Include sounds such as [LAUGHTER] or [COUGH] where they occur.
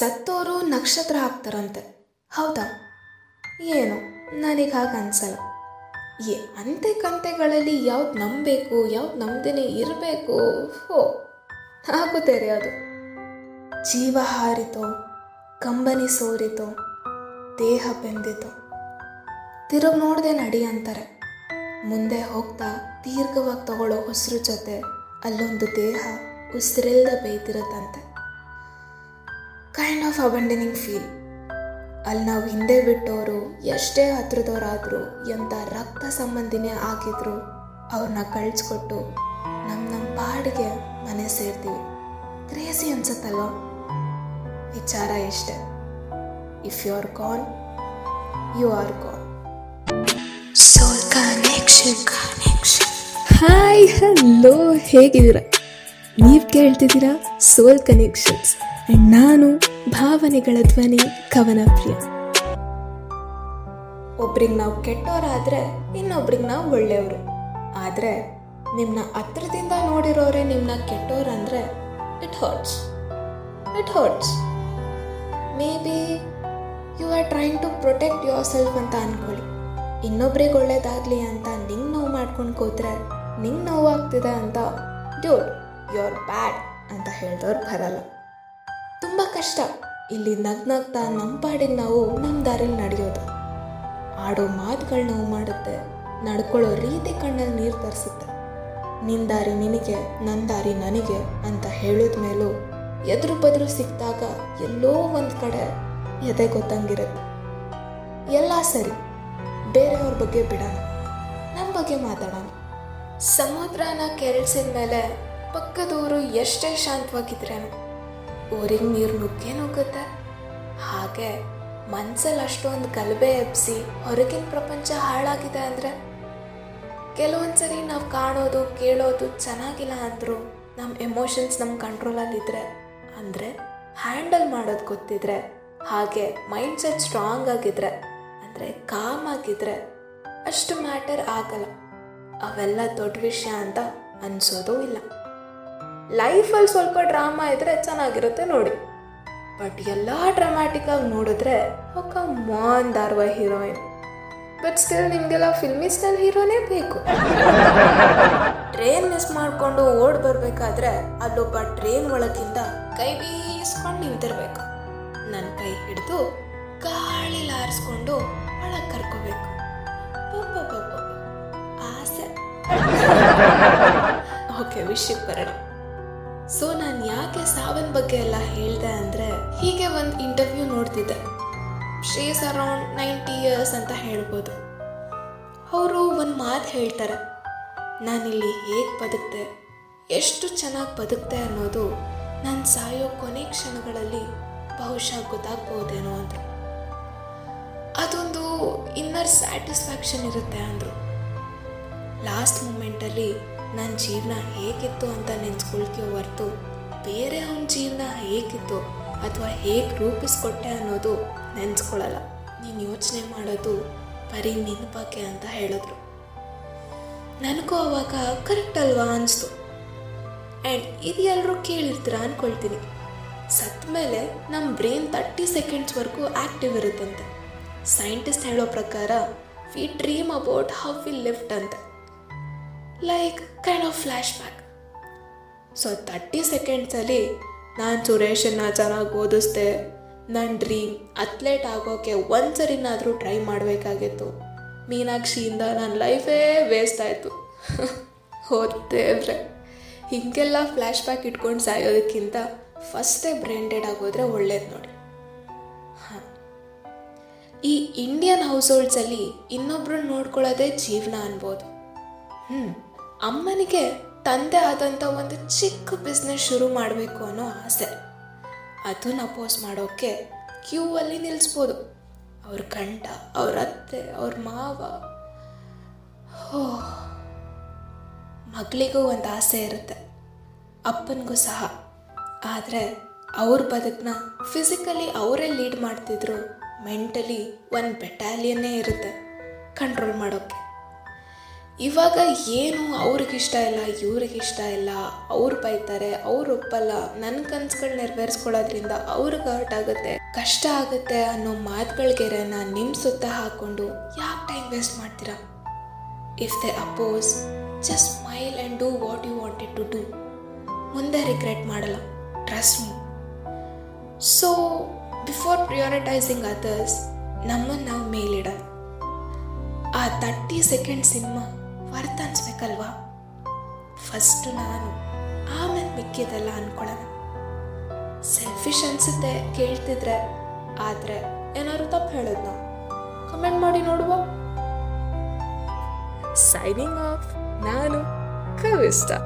ಸತ್ತೋರು ನಕ್ಷತ್ರ ಹಾಕ್ತಾರಂತೆ. ಹೌದಾ? ಏನು? ನನಗೆ ಹಾಗೆ ಅನ್ಸಲ್ಲ. ಏ, ಅಂತೆ ಕಂತೆಗಳಲ್ಲಿ ಯಾವ್ದು ನಂಬಬೇಕು, ಯಾವ್ದು ನಂಬದೇನೆ ಇರಬೇಕು? ಹೋ ರೀ ಅದು. ಜೀವ ಹಾರಿತೋ, ಕಂಬನಿ ಸೋರಿತೋ, ದೇಹ ಬೆಂದಿತೋ. ತಿರುಗಿ ನೋಡ್ದೆ ನಡಿ ಅಂತಾರೆ. ಮುಂದೆ ಹೋಗ್ತಾ ದೀರ್ಘವಾಗಿ ತಗೊಳ್ಳೋ ಉಸಿರು ಜೊತೆ ಅಲ್ಲೊಂದು ದೇಹ ಉಸಿರಿಲ್ದ ಬೇಯ್ತಿರುತ್ತಂತೆ ಕೈಂಡ್ ಆಫ್ ಅಬಂಡನಿಂಗ್ ಫೀಲ್ ಅಲ್ಲಿ ನಾವು ಹಿಂದೆ ಬಿಟ್ಟವರು ಎಷ್ಟೇ ಹತ್ರದವರಾದರೂ ಎಂಥ ರಕ್ತ ಸಂಬಂಧಿನೇ ಆಗಿದ್ರು ಅವ್ರನ್ನ ಕಳಿಸ್ಕೊಟ್ಟು ನಮ್ಮ ನಮ್ಮ ಪಾಡಿಗೆ ಮನೆ ಸೇರ್ತೀವಿ. ಕ್ರೇಜಿ ಅನ್ಸುತ್ತಲ್ವ? ವಿಚಾರ ಇಷ್ಟೆ if you are gone you are gone soul connection connection hi hello ಹೇಗಿದ್ದೀರಾ? ನೀವು ಕೇಳ್ತಿದ್ದೀರಾ ಸೋಲ್ ಕನೆಕ್ಷನ್ಸ್ ನಾನು ಭಾವನೆಗಳ ಧ್ವನಿ ಕವನ ಪ್ರಿಯ ಒಬ್ರಿಗೆ ನಾವು ಕೆಟ್ಟವರಾದ್ರೆ ಇನ್ನೊಬ್ರಿಗೆ ನಾವು ಒಳ್ಳೆಯವರು. ಆದರೆ ನಿಮ್ಮನ್ನ ಹತ್ರದಿಂದ ನೋಡಿರೋರೆ ನಿಮ್ಮನ್ನ ಅಂದರೆ it hurts it hurts maybe you are trying to protect yourself ಅಂತ ಅಂದ್ಕೊಳ್ಳಿ ಇನ್ನೊಬ್ರಿಗೆ ಒಳ್ಳೇದಾಗಲಿ ಅಂತ ನಿಂಗೆ ನೋವು ಮಾಡ್ಕೊಂಡು ಕೂತ್ರೆ ನಿಂಗೆ ನೋವಾಗ್ತಿದೆ ಅಂತ ಡ್ಯೂಡ್ ಯು ಆರ್ ಬ್ಯಾಡ್ ಅಂತ ಹೇಳಿದವ್ರು ಬರಲ್ಲ. ತುಂಬ ಕಷ್ಟ. ಇಲ್ಲಿ ನಗ್ನಗ್ತಾ ನಮ್ಮ ಪಾಡಿಗೆ ನಾವು ನಮ್ಮ ದಾರಿಲಿ ನಡೆಯೋದು. ಆಡೋ ಮಾತುಗಳು ನೋವು ಮಾಡುತ್ತೆ. ನಡ್ಕೊಳ್ಳೋ ರೀತಿ ಕಣ್ಣಲ್ಲಿ ನೀರು ತರಿಸುತ್ತೆ. ನಿನ್ನ ದಾರಿ ನಿನಗೆ ನನ್ನ ದಾರಿ ನನಗೆ ಅಂತ ಹೇಳಿದ ಮೇಲೂ ಎದುರು ಬದ್ರು ಸಿಕ್ಕಿದಾಗ ಎಲ್ಲೋ ಒಂದು ಕಡೆ ಎದೆ ಗೊತ್ತಂಗಿರುತ್ತೆ. ಎಲ್ಲ ಸರಿ. ಬೇರೆಯವ್ರ ಬಗ್ಗೆ ಬಿಡೋಣ. ನಮ್ಮ ಬಗ್ಗೆ ಮಾತಾಡೋಣ. ಸಮುದ್ರನ ಕೆರಳಿಸಿದ ಮೇಲೆ ಪಕ್ಕದೂರು ಎಷ್ಟೇ ಶಾಂತವಾಗಿದ್ರೇನು ಊರಿಗೆ ನೀರು ನುಗ್ಗೇ ನುಗ್ಗುತ್ತೆ. ಹಾಗೆ ಮನ್ಸಲ್ಲಿ ಅಷ್ಟೊಂದು ಗಲಭೆ ಎಬ್ಸಿ ಹೊರಗಿನ ಪ್ರಪಂಚ ಹಾಳಾಗಿದೆ ಅಂದರೆ? ಕೆಲವೊಂದ್ಸರಿ ನಾವು ಕಾಣೋದು, ಕೇಳೋದು ಚೆನ್ನಾಗಿಲ್ಲ ಅಂದರೂ ನಮ್ಮ ಎಮೋಷನ್ಸ್ ನಮ್ಮ ಕಂಟ್ರೋಲಲ್ಲಿದ್ದರೆ ಅಂದರೆ ಹ್ಯಾಂಡಲ್ ಮಾಡೋದು ಗೊತ್ತಿದ್ರೆ, ಹಾಗೆ ಮೈಂಡ್ ಸೆಟ್ ಸ್ಟ್ರಾಂಗ್ ಆಗಿದ್ರೆ, ಅಂದರೆ ಕಾಮ್ ಆಗಿದ್ರೆ ಅಷ್ಟು ಮ್ಯಾಟರ್ ಆಗಲ್ಲ. ಅವೆಲ್ಲ ದೊಡ್ಡ ವಿಷಯ ಅಂತ ಅನ್ಸೋದು ಇಲ್ಲ. ಲೈಫಲ್ಲಿ ಸ್ವಲ್ಪ ಡ್ರಾಮಾ ಇದ್ರೆ ಚೆನ್ನಾಗಿರುತ್ತೆ ನೋಡಿ. ಬಟ್ ಎಲ್ಲ ಡ್ರಾಮ್ಯಾಟಿಕ್ ಆಗಿ ನೋಡಿದ್ರೆ ಒಕ್ಕ ಮಾನ್ ದಾರ್ವ ಹೀರೋಯಿನ್ ಬಟ್ ಸ್ಟಿಲ್ ನಿಮಗೆಲ್ಲ ಫಿಲ್ಮಿ ಸ್ಟೈಲ್ ಹೀರೋನೇ ಬೇಕು. ಟ್ರೈನ್ ಮಿಸ್ ಮಾಡಿಕೊಂಡು ಓಡ್ ಬರಬೇಕಾದ್ರೆ ಅಲ್ಲೊಬ್ಬ ಟ್ರೈನ್ ಒಳಗಿಂದ ಕೈ ಬೀಸ್ಕೊಂಡು ನಿಂತಿರ್ಬೇಕು. ನನ್ನ ಕೈ ಹಿಡಿದು ಗಾಳಿ ಆರಿಸ್ಕೊಂಡು ಒಳಗೆ ಕರ್ಕೋಬೇಕು. ಆಸೆ. ಓಕೆ ವಿಷಯಕ್ಕೆ ಬರೋಣ. ಸೊ ನಾನು ಯಾಕೆ ಸಾವನ್ ಬಗ್ಗೆ ಎಲ್ಲ ಹೇಳಿದೆ ಅಂದರೆ, ಹೀಗೆ ಒಂದು ಇಂಟರ್ವ್ಯೂ ನೋಡ್ತಿದ್ದೆ. ಶೇಸ್ ಅರೌಂಡ್ ನೈಂಟಿ ಇಯರ್ಸ್ ಅಂತ ಹೇಳ್ಬೋದು. ಅವರು ಒಂದು ಮಾತು ಹೇಳ್ತಾರೆ. ನಾನಿಲ್ಲಿ ಹೇಗೆ ಬದುಕ್ತೆ ಎಷ್ಟು ಚೆನ್ನಾಗಿ ಬದುಕ್ತೆ ಅನ್ನೋದು ನಾನು ಸಾಯೋ ಕೊನೆ ಕ್ಷಣಗಳಲ್ಲಿ ಬಹುಶಃ ಗೊತ್ತಾಗ್ಬೋದೇನೋ ಅಂದರು. ಅದೊಂದು ಇನ್ನರ್ ಸ್ಯಾಟಿಸ್ಫ್ಯಾಕ್ಷನ್ ಇರುತ್ತೆ ಅಂದರು. ಲಾಸ್ಟ್ ಮೂಮೆಂಟಲ್ಲಿ ನನ್ನ ಜೀವನ ಹೇಗಿತ್ತು ಅಂತ ನೆನ್ಸ್ಕೊಳ್ತೀಯೋ ಹೊರತು ಬೇರೆ ಅವನ ಜೀವನ ಹೇಗಿತ್ತು ಅಥವಾ ಹೇಗೆ ರೂಪಿಸ್ಕೊಟ್ಟೆ ಅನ್ನೋದು ನೆನ್ಸ್ಕೊಳ್ಳಲ್ಲ ನೀನು ಯೋಚನೆ ಮಾಡೋದು ಬರೀ ನಿನ್ನ ಬಗ್ಗೆ ಅಂತ ಹೇಳಿದ್ರು. ನನಗೂ ಅವಾಗ ಕರೆಕ್ಟ್ ಅಲ್ವಾ ಅನಿಸ್ತು. ಆ್ಯಂಡ್ ಇದು ಎಲ್ಲರೂ ಕೇಳಿರ್ತೀರ ಅಂದ್ಕೊಳ್ತೀನಿ ಸತ್ತ ಮೇಲೆ ನಮ್ಮ ಬ್ರೈನ್ ತರ್ಟಿ ಸೆಕೆಂಡ್ಸ್ವರೆಗೂ ಆ್ಯಕ್ಟಿವ್ ಇರುತ್ತಂತೆ. ಸೈಂಟಿಸ್ಟ್ ಹೇಳೋ ಪ್ರಕಾರ we dream about how we lift ಅಂತ. Like kind of flashback so thirty ಸೆಕೆಂಡ್ಸಲ್ಲಿ ನಾನು ಸುರೇಶನ್ನ ಚೆನ್ನಾಗಿ ಓದಿಸ್ದೆ. ನನ್ನ ಡ್ರೀಮ್ ಅಥ್ಲೇಟ್ ಆಗೋಕ್ಕೆ ಒಂದು ಸರಿನಾದರೂ ಟ್ರೈ ಮಾಡಬೇಕಾಗಿತ್ತು. ಮೀನಾಕ್ಷಿಯಿಂದ ನನ್ನ ಲೈಫೇ ವೇಸ್ಟ್ ಆಯಿತು. ಹೋದೇವ್ರೆ [LAUGHS] ಹೀಗೆಲ್ಲ ಫ್ಲ್ಯಾಶ್ ಬ್ಯಾಕ್ ಇಟ್ಕೊಂಡು ಸಾಯೋದಕ್ಕಿಂತ ಫಸ್ಟೇ ಬ್ರ್ಯಾಂಡೆಡ್ ಆಗೋದ್ರೆ ಒಳ್ಳೇದು ನೋಡಿ. ಹಾಂ. ಈ ಇಂಡಿಯನ್ ಹೌಸ್ ಹೋಲ್ಡ್ಸಲ್ಲಿ ಇನ್ನೊಬ್ರನ್ನ ನೋಡ್ಕೊಳ್ಳೋದೇ ಜೀವನ ಅನ್ಬೋದು. ಹ್ಞೂ ಅಮ್ಮನಿಗೆ ತಂದೆ ಆದಂಥ ಒಂದು ಚಿಕ್ಕ ಬಿಸ್ನೆಸ್ ಶುರು ಮಾಡಬೇಕು ಅನ್ನೋ ಆಸೆ. ಅದನ್ನು ಅಪೋಸ್ ಮಾಡೋಕ್ಕೆ ಕ್ಯೂ ಅಲ್ಲಿ ನಿಲ್ಲಿಸ್ಬೋದು ಅವ್ರ ಗಂಡ, ಅವ್ರ ಅತ್ತೆ, ಅವ್ರ ಮಾವ. ಹೋ, ಮಗಳಿಗೂ ಒಂದು ಆಸೆ ಇರುತ್ತೆ. ಅಪ್ಪನಿಗೂ ಸಹ. ಆದರೆ ಅವ್ರ ಬದುಕನ್ನ ಫಿಸಿಕಲಿ ಅವರೇ ಲೀಡ್ ಮಾಡ್ತಿದ್ರು ಮೆಂಟಲಿ ಒಂದು ಬೆಟಾಲಿಯನ್ನೇ ಇರುತ್ತೆ. ಕಂಟ್ರೋಲ್ ಮಾಡೋಕ್ಕೆ ಇವಾಗ ಏನು ಅವ್ರಿಗಿಷ್ಟ ಇಲ್ಲ, ಇವ್ರಿಗಿಷ್ಟ ಇಲ್ಲ, ಅವ್ರು ಬೈತಾರೆ, ಅವ್ರು ಒಪ್ಪಲ್ಲ ನನ್ನ ಕನ್ಸುಗಳು ನೆರವೇರಿಸ್ಕೊಳ್ಳೋದ್ರಿಂದ ಅವ್ರಿಗೆ ಹರ್ಟ್ ಆಗುತ್ತೆ. ಕಷ್ಟ ಆಗುತ್ತೆ ಅನ್ನೋ ಮಾತುಗಳಿಗೆರೆನ ನಿಮ್ಮ ಸುತ್ತ ಹಾಕ್ಕೊಂಡು ಯಾಕೆ ಟೈಮ್ ವೇಸ್ಟ್ ಮಾಡ್ತೀರಾ? If they oppose just smile and do what you wanted to do ಮುಂದೆ ರಿಗ್ರೆಟ್ ಮಾಡಲ್ಲ trust me so before prioritising others ನಮ್ಮನ್ನು ನಾವು ಮೇಲಿಡ. ಆ ತರ್ಟಿ ಸೆಕೆಂಡ್ ಸಿನಿಮಾ ವರ್ತ್ ಅನ್ಸ್ಬೇಕಲ್ವಾ? ಫಸ್ಟ್ ನಾನು ಆಮೇಲೆ ಮಿಕ್ಕಿದೆಲ್ಲ ಅನ್ಕೊಳ್ಳೋಣ ಸೆಲ್ಫಿಶ್ ಅನ್ಸುತ್ತೆ ಕೇಳ್ತಿದ್ರೆ, ಆದರೆ ಏನಾದ್ರು ತಪ್ಪು ಹೇಳೋದ್ನ? ಕಮೆಂಟ್ ಮಾಡಿ ನೋಡುವ. ಸೈನಿಂಗ್ ಆಫ್ ನಾನು ಕವಿಸ್ತಾ